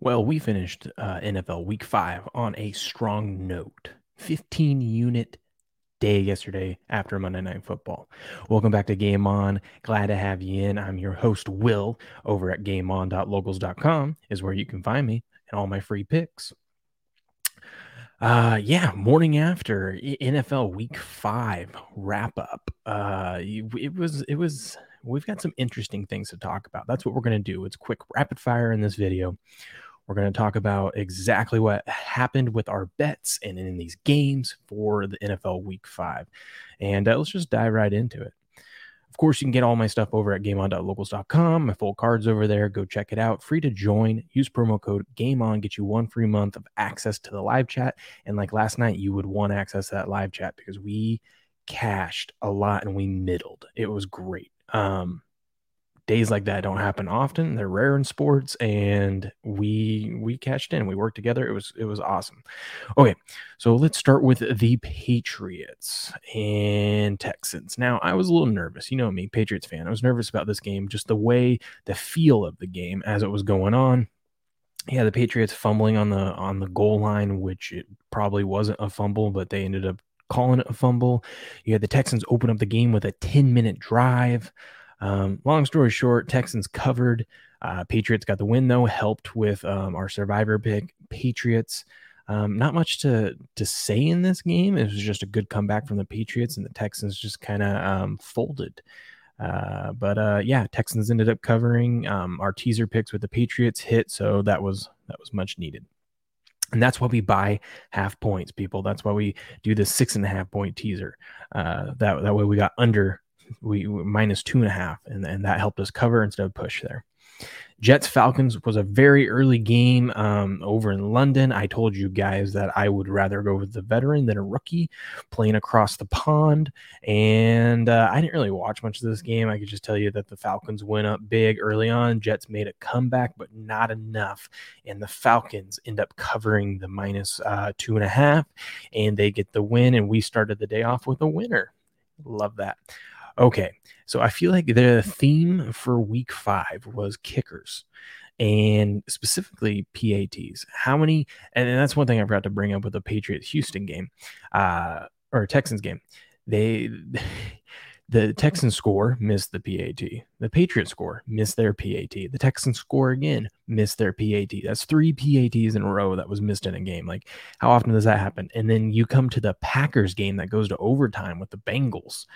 Well, we finished uh, NFL Week Five on a strong note. 15 unit day yesterday after Monday Night Football. Welcome back to Game On. Glad to have you in. I'm your host, Will, over at GameOn.locals.com is where you can find me and all my free picks. Uh, yeah, morning after NFL Week Five wrap up. Uh, it was it was. We've got some interesting things to talk about. That's what we're going to do. It's quick rapid fire in this video. We're going to talk about exactly what happened with our bets and in these games for the NFL Week Five, and uh, let's just dive right into it. Of course, you can get all my stuff over at gameon.locals.com. My full cards over there. Go check it out. Free to join. Use promo code GameOn. Get you one free month of access to the live chat. And like last night, you would want access to that live chat because we cashed a lot and we middled. It was great. Um, days like that don't happen often. They're rare in sports, and we we cashed in. We worked together. It was it was awesome. Okay, so let's start with the Patriots and Texans. Now, I was a little nervous. You know me, Patriots fan. I was nervous about this game, just the way, the feel of the game as it was going on. Yeah, the Patriots fumbling on the on the goal line, which it probably wasn't a fumble, but they ended up calling it a fumble. You had the Texans open up the game with a 10 minute drive. Um, long story short, Texans covered. Uh, Patriots got the win though, helped with um, our survivor pick. Patriots. Um, not much to to say in this game. It was just a good comeback from the Patriots, and the Texans just kind of um, folded. Uh, but uh, yeah, Texans ended up covering. Um, our teaser picks with the Patriots hit, so that was that was much needed. And that's why we buy half points, people. That's why we do the six and a half point teaser. Uh, that that way we got under we, we minus two and a half, and, and that helped us cover instead of push there. Jets Falcons was a very early game um, over in London. I told you guys that I would rather go with the veteran than a rookie playing across the pond. And uh, I didn't really watch much of this game. I could just tell you that the Falcons went up big early on. Jets made a comeback, but not enough. And the Falcons end up covering the minus, uh, two and a half, and they get the win. And we started the day off with a winner. Love that. Okay, so I feel like the theme for week five was kickers and specifically PATs. How many? And that's one thing I forgot to bring up with the Patriots Houston game uh, or Texans game. They The Texans score, missed the PAT. The Patriots score, missed their PAT. The Texans score again, missed their PAT. That's three PATs in a row that was missed in a game. Like, how often does that happen? And then you come to the Packers game that goes to overtime with the Bengals.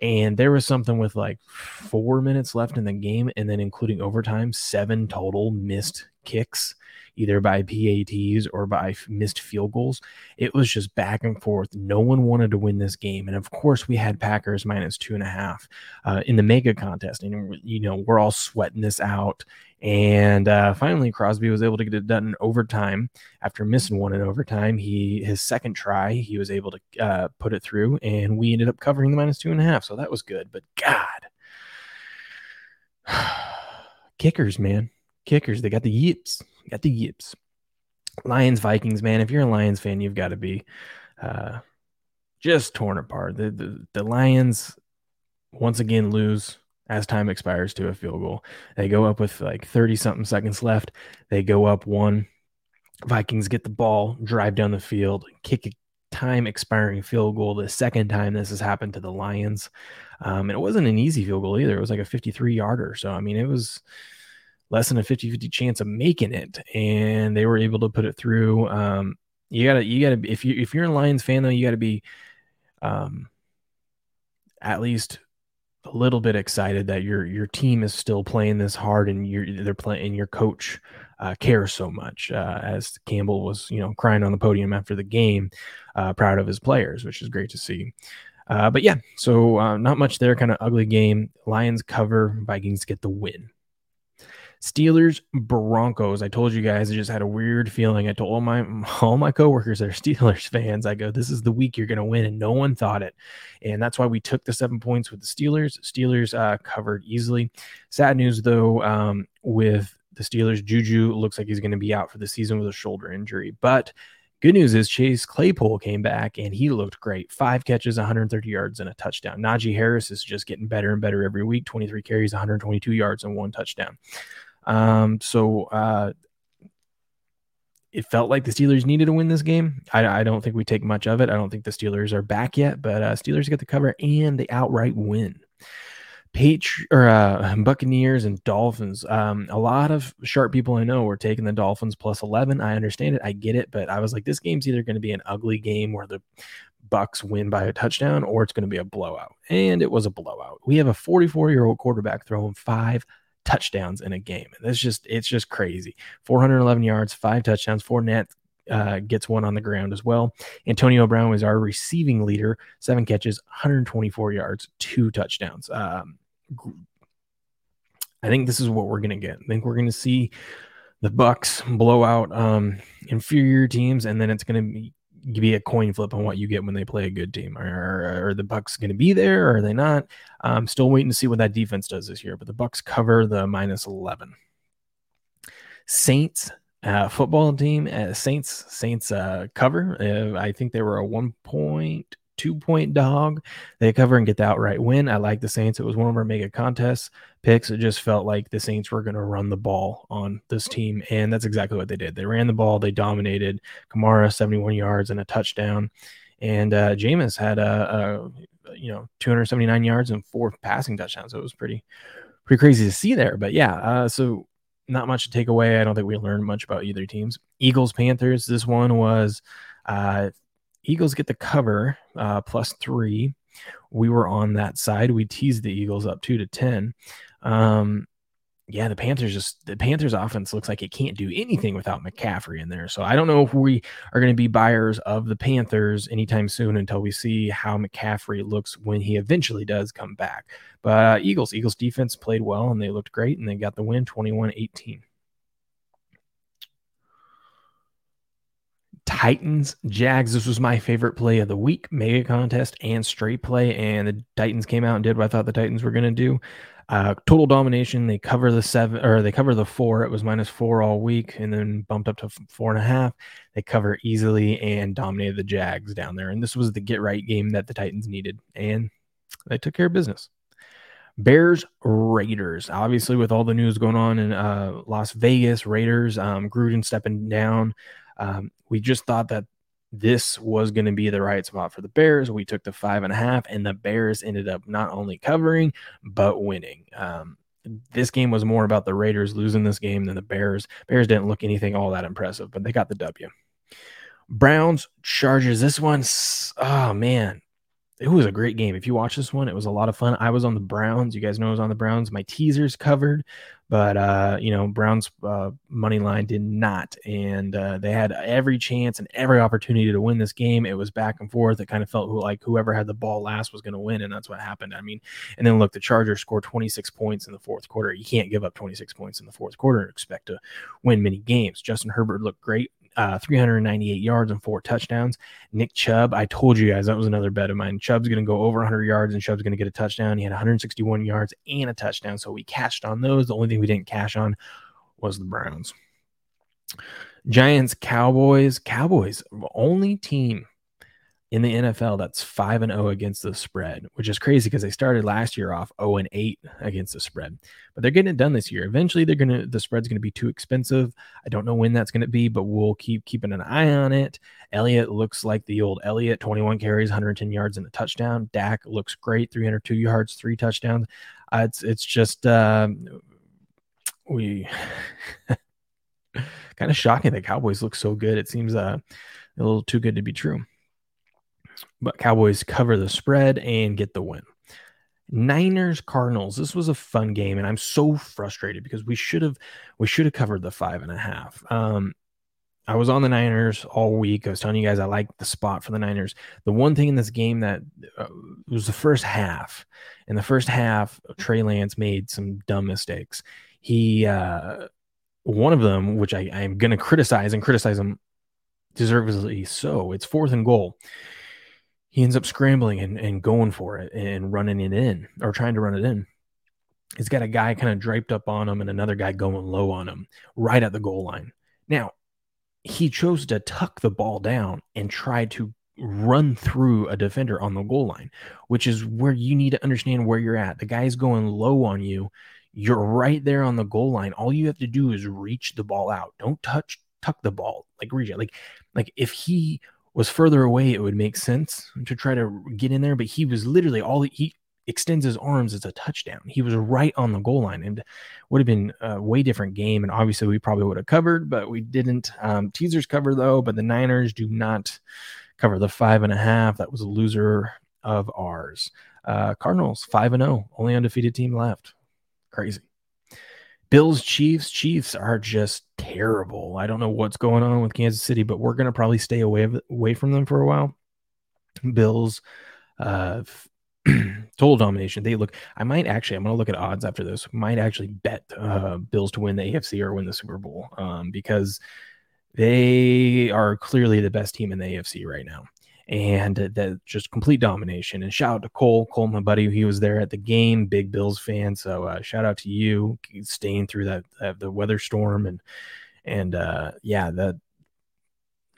And there was something with like four minutes left in the game, and then including overtime, seven total missed kicks either by PATs or by missed field goals. It was just back and forth. No one wanted to win this game. And of course, we had Packers minus two and a half uh, in the mega contest. And, you know, we're all sweating this out. And uh, finally, Crosby was able to get it done in overtime after missing one in overtime. He his second try, he was able to uh, put it through, and we ended up covering the minus two and a half. So that was good. But God, kickers, man, kickers, they got the yips got the yips. Lions Vikings, man. If you're a Lions fan, you've got to be uh, just torn apart. The, the the Lions once again lose as time expires to a field goal. They go up with like 30 something seconds left. They go up one. Vikings get the ball, drive down the field, kick a time expiring field goal. The second time this has happened to the Lions. Um, and it wasn't an easy field goal either. It was like a 53 yarder. So, I mean, it was less than a 50 50 chance of making it. And they were able to put it through. Um, you gotta, you gotta, if you, if you're a Lions fan though, you gotta be, um, at least a little bit excited that your, your team is still playing this hard and you're, they're playing, and your coach, uh, cares so much, uh, as Campbell was, you know, crying on the podium after the game, uh, proud of his players, which is great to see. Uh, but yeah, so uh, not much there. Kind of ugly game. Lions cover. Vikings get the win. Steelers Broncos. I told you guys I just had a weird feeling. I told all my all my coworkers that are Steelers fans, I go, this is the week you're gonna win, and no one thought it. And that's why we took the seven points with the Steelers. Steelers uh, covered easily. Sad news though, um, with the Steelers, Juju looks like he's gonna be out for the season with a shoulder injury. But Good news is Chase Claypool came back and he looked great. Five catches, 130 yards, and a touchdown. Najee Harris is just getting better and better every week. 23 carries, 122 yards, and one touchdown. Um, so uh, it felt like the Steelers needed to win this game. I, I, don't think we take much of it. I don't think the Steelers are back yet, but uh, Steelers get the cover and the outright win. Patri- or uh, Buccaneers and Dolphins. Um, a lot of sharp people I know were taking the Dolphins plus 11. I understand it. I get it. But I was like, this game's either going to be an ugly game where the Bucks win by a touchdown or it's going to be a blowout. And it was a blowout. We have a 44 year old quarterback throwing five touchdowns in a game. And that's just, it's just crazy. 411 yards, five touchdowns, four net uh, gets one on the ground as well. Antonio Brown was our receiving leader, seven catches, 124 yards, two touchdowns. Um, I think this is what we're going to get. I think we're going to see the Bucks blow out um, inferior teams, and then it's going to be be a coin flip on what you get when they play a good team. Are, are the Bucks going to be there? Or are they not? I'm still waiting to see what that defense does this year. But the Bucks cover the minus 11. Saints uh, football team, uh, Saints Saints uh, cover. Uh, I think they were a one point two point dog. They cover and get the outright win. I like the Saints. It was one of our mega contests picks. It just felt like the Saints were going to run the ball on this team. And that's exactly what they did. They ran the ball, they dominated. Kamara, 71 yards and a touchdown. And uh, Jameis had a, a, you know, 279 yards and four passing touchdowns. So it was pretty, pretty crazy to see there. But yeah, uh, so not much to take away. I don't think we learned much about either teams. Eagles, Panthers. This one was uh, Eagles get the cover uh, plus three. We were on that side. We teased the Eagles up two to ten. Um, yeah, the Panthers just the Panthers offense looks like it can't do anything without McCaffrey in there. So I don't know if we are going to be buyers of the Panthers anytime soon until we see how McCaffrey looks when he eventually does come back. But uh, Eagles, Eagles defense played well and they looked great and they got the win 21-18. Titans, Jags. This was my favorite play of the week, mega contest and straight play. And the Titans came out and did what I thought the Titans were going to do. Uh, total domination. They cover the seven or they cover the four. It was minus four all week and then bumped up to four and a half. They cover easily and dominated the Jags down there. And this was the get right game that the Titans needed. And they took care of business. Bears Raiders. Obviously, with all the news going on in uh, Las Vegas, Raiders, um, Gruden stepping down. Um, we just thought that this was going to be the right spot for the Bears. We took the five and a half, and the Bears ended up not only covering but winning. Um, this game was more about the Raiders losing this game than the Bears. Bears didn't look anything all that impressive, but they got the W. Browns Chargers. This one, oh man, it was a great game. If you watch this one, it was a lot of fun. I was on the Browns. You guys know I was on the Browns. My teasers covered, but uh, you know, Browns uh, money line did not, and uh, they had every chance and every opportunity to win this game. It was back and forth. It kind of felt like whoever had the ball last was going to win, and that's what happened. I mean, and then look, the Chargers scored 26 points in the fourth quarter. You can't give up 26 points in the fourth quarter and expect to win many games. Justin Herbert looked great uh, 398 yards and four touchdowns. Nick Chubb, I told you guys that was another bet of mine. Chubb's going to go over 100 yards and Chubb's going to get a touchdown. He had 161 yards and a touchdown. So we cashed on those. The only thing we didn't cash on was the Browns. Giants, Cowboys, Cowboys, only team in the NFL that's 5 and 0 against the spread, which is crazy because they started last year off 0 and 8 against the spread. But they're getting it done this year. Eventually they're going to the spread's going to be too expensive. I don't know when that's going to be, but we'll keep keeping an eye on it. Elliott looks like the old Elliott, 21 carries, 110 yards and a touchdown. Dak looks great, 302 yards, three touchdowns. Uh, it's it's just uh, we kind of shocking the Cowboys look so good. It seems uh, a little too good to be true but Cowboys cover the spread and get the win. Niners Cardinals. This was a fun game, and I'm so frustrated because we should have we should have covered the five and a half. Um, I was on the Niners all week. I was telling you guys I like the spot for the Niners. The one thing in this game that uh, was the first half. In the first half, Trey Lance made some dumb mistakes. He uh, one of them, which I, I'm going to criticize and criticize him deservedly so. It's fourth and goal he ends up scrambling and, and going for it and running it in or trying to run it in. He's got a guy kind of draped up on him and another guy going low on him right at the goal line. Now, he chose to tuck the ball down and try to run through a defender on the goal line, which is where you need to understand where you're at. The guy's going low on you. You're right there on the goal line. All you have to do is reach the ball out. Don't touch tuck the ball, like reject. Like, like if he was further away, it would make sense to try to get in there. But he was literally all he extends his arms as a touchdown. He was right on the goal line and would have been a way different game. And obviously, we probably would have covered, but we didn't. Um, teasers cover though, but the Niners do not cover the five and a half. That was a loser of ours. Uh, Cardinals five and oh, only undefeated team left. Crazy. Bills, Chiefs, Chiefs are just terrible. I don't know what's going on with Kansas City, but we're going to probably stay away away from them for a while. Bills, uh, total domination. They look. I might actually. I'm going to look at odds after this. Might actually bet uh, Bills to win the AFC or win the Super Bowl um, because they are clearly the best team in the AFC right now and that just complete domination. And shout out to Cole, Cole, my buddy, he was there at the game, big Bills fan. So uh, shout out to you, staying through that uh, the weather storm and and uh, yeah, that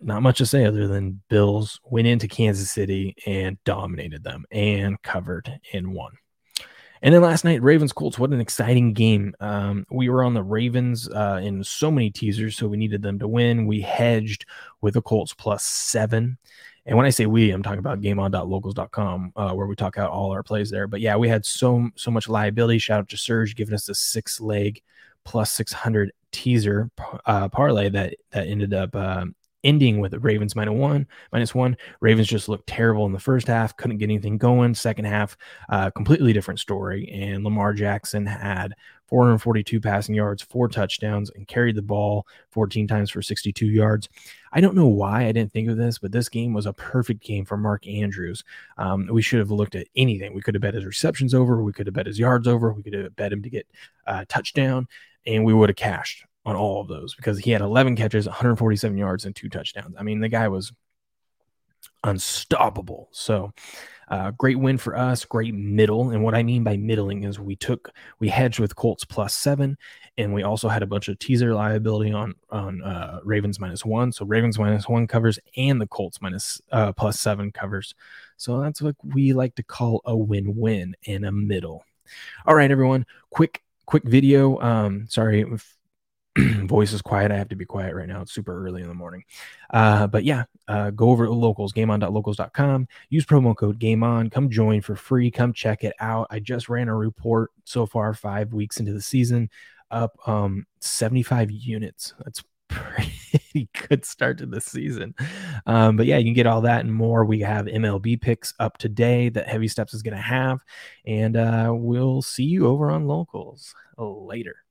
not much to say other than Bills went into Kansas City and dominated them and covered and won. And then last night, Ravens Colts. What an exciting game! Um, we were on the Ravens uh, in so many teasers, so we needed them to win. We hedged with the Colts plus seven. And when I say we, I'm talking about gameon.locals.com, uh, where we talk out all our plays there. But yeah, we had so so much liability. Shout out to Serge giving us a six leg plus 600 teaser uh, parlay that that ended up uh, ending with Ravens minus one, minus one. Ravens just looked terrible in the first half, couldn't get anything going. Second half, uh, completely different story. And Lamar Jackson had 442 passing yards, four touchdowns, and carried the ball 14 times for 62 yards. I don't know why I didn't think of this, but this game was a perfect game for Mark Andrews. Um, we should have looked at anything. We could have bet his receptions over. We could have bet his yards over. We could have bet him to get a touchdown, and we would have cashed on all of those because he had 11 catches, 147 yards, and two touchdowns. I mean, the guy was unstoppable. So, uh, great win for us, great middle. And what I mean by middling is we took, we hedged with Colts plus seven, and we also had a bunch of teaser liability on on uh, Ravens minus one. So Ravens minus one covers, and the Colts minus, uh, plus seven covers. So that's what we like to call a win-win in a middle. All right, everyone, quick quick video. Um, sorry voice is quiet. I have to be quiet right now. It's super early in the morning. Uh, but yeah, uh, go over to locals, gameon.locals.com. Use promo code game on. Come join for free. Come check it out. I just ran a report so far, five weeks into the season, up um, 75 units. That's pretty good start to the season. Um, but yeah, you can get all that and more. We have MLB picks up today that Heavy Steps is going to have. And uh, we'll see you over on locals later.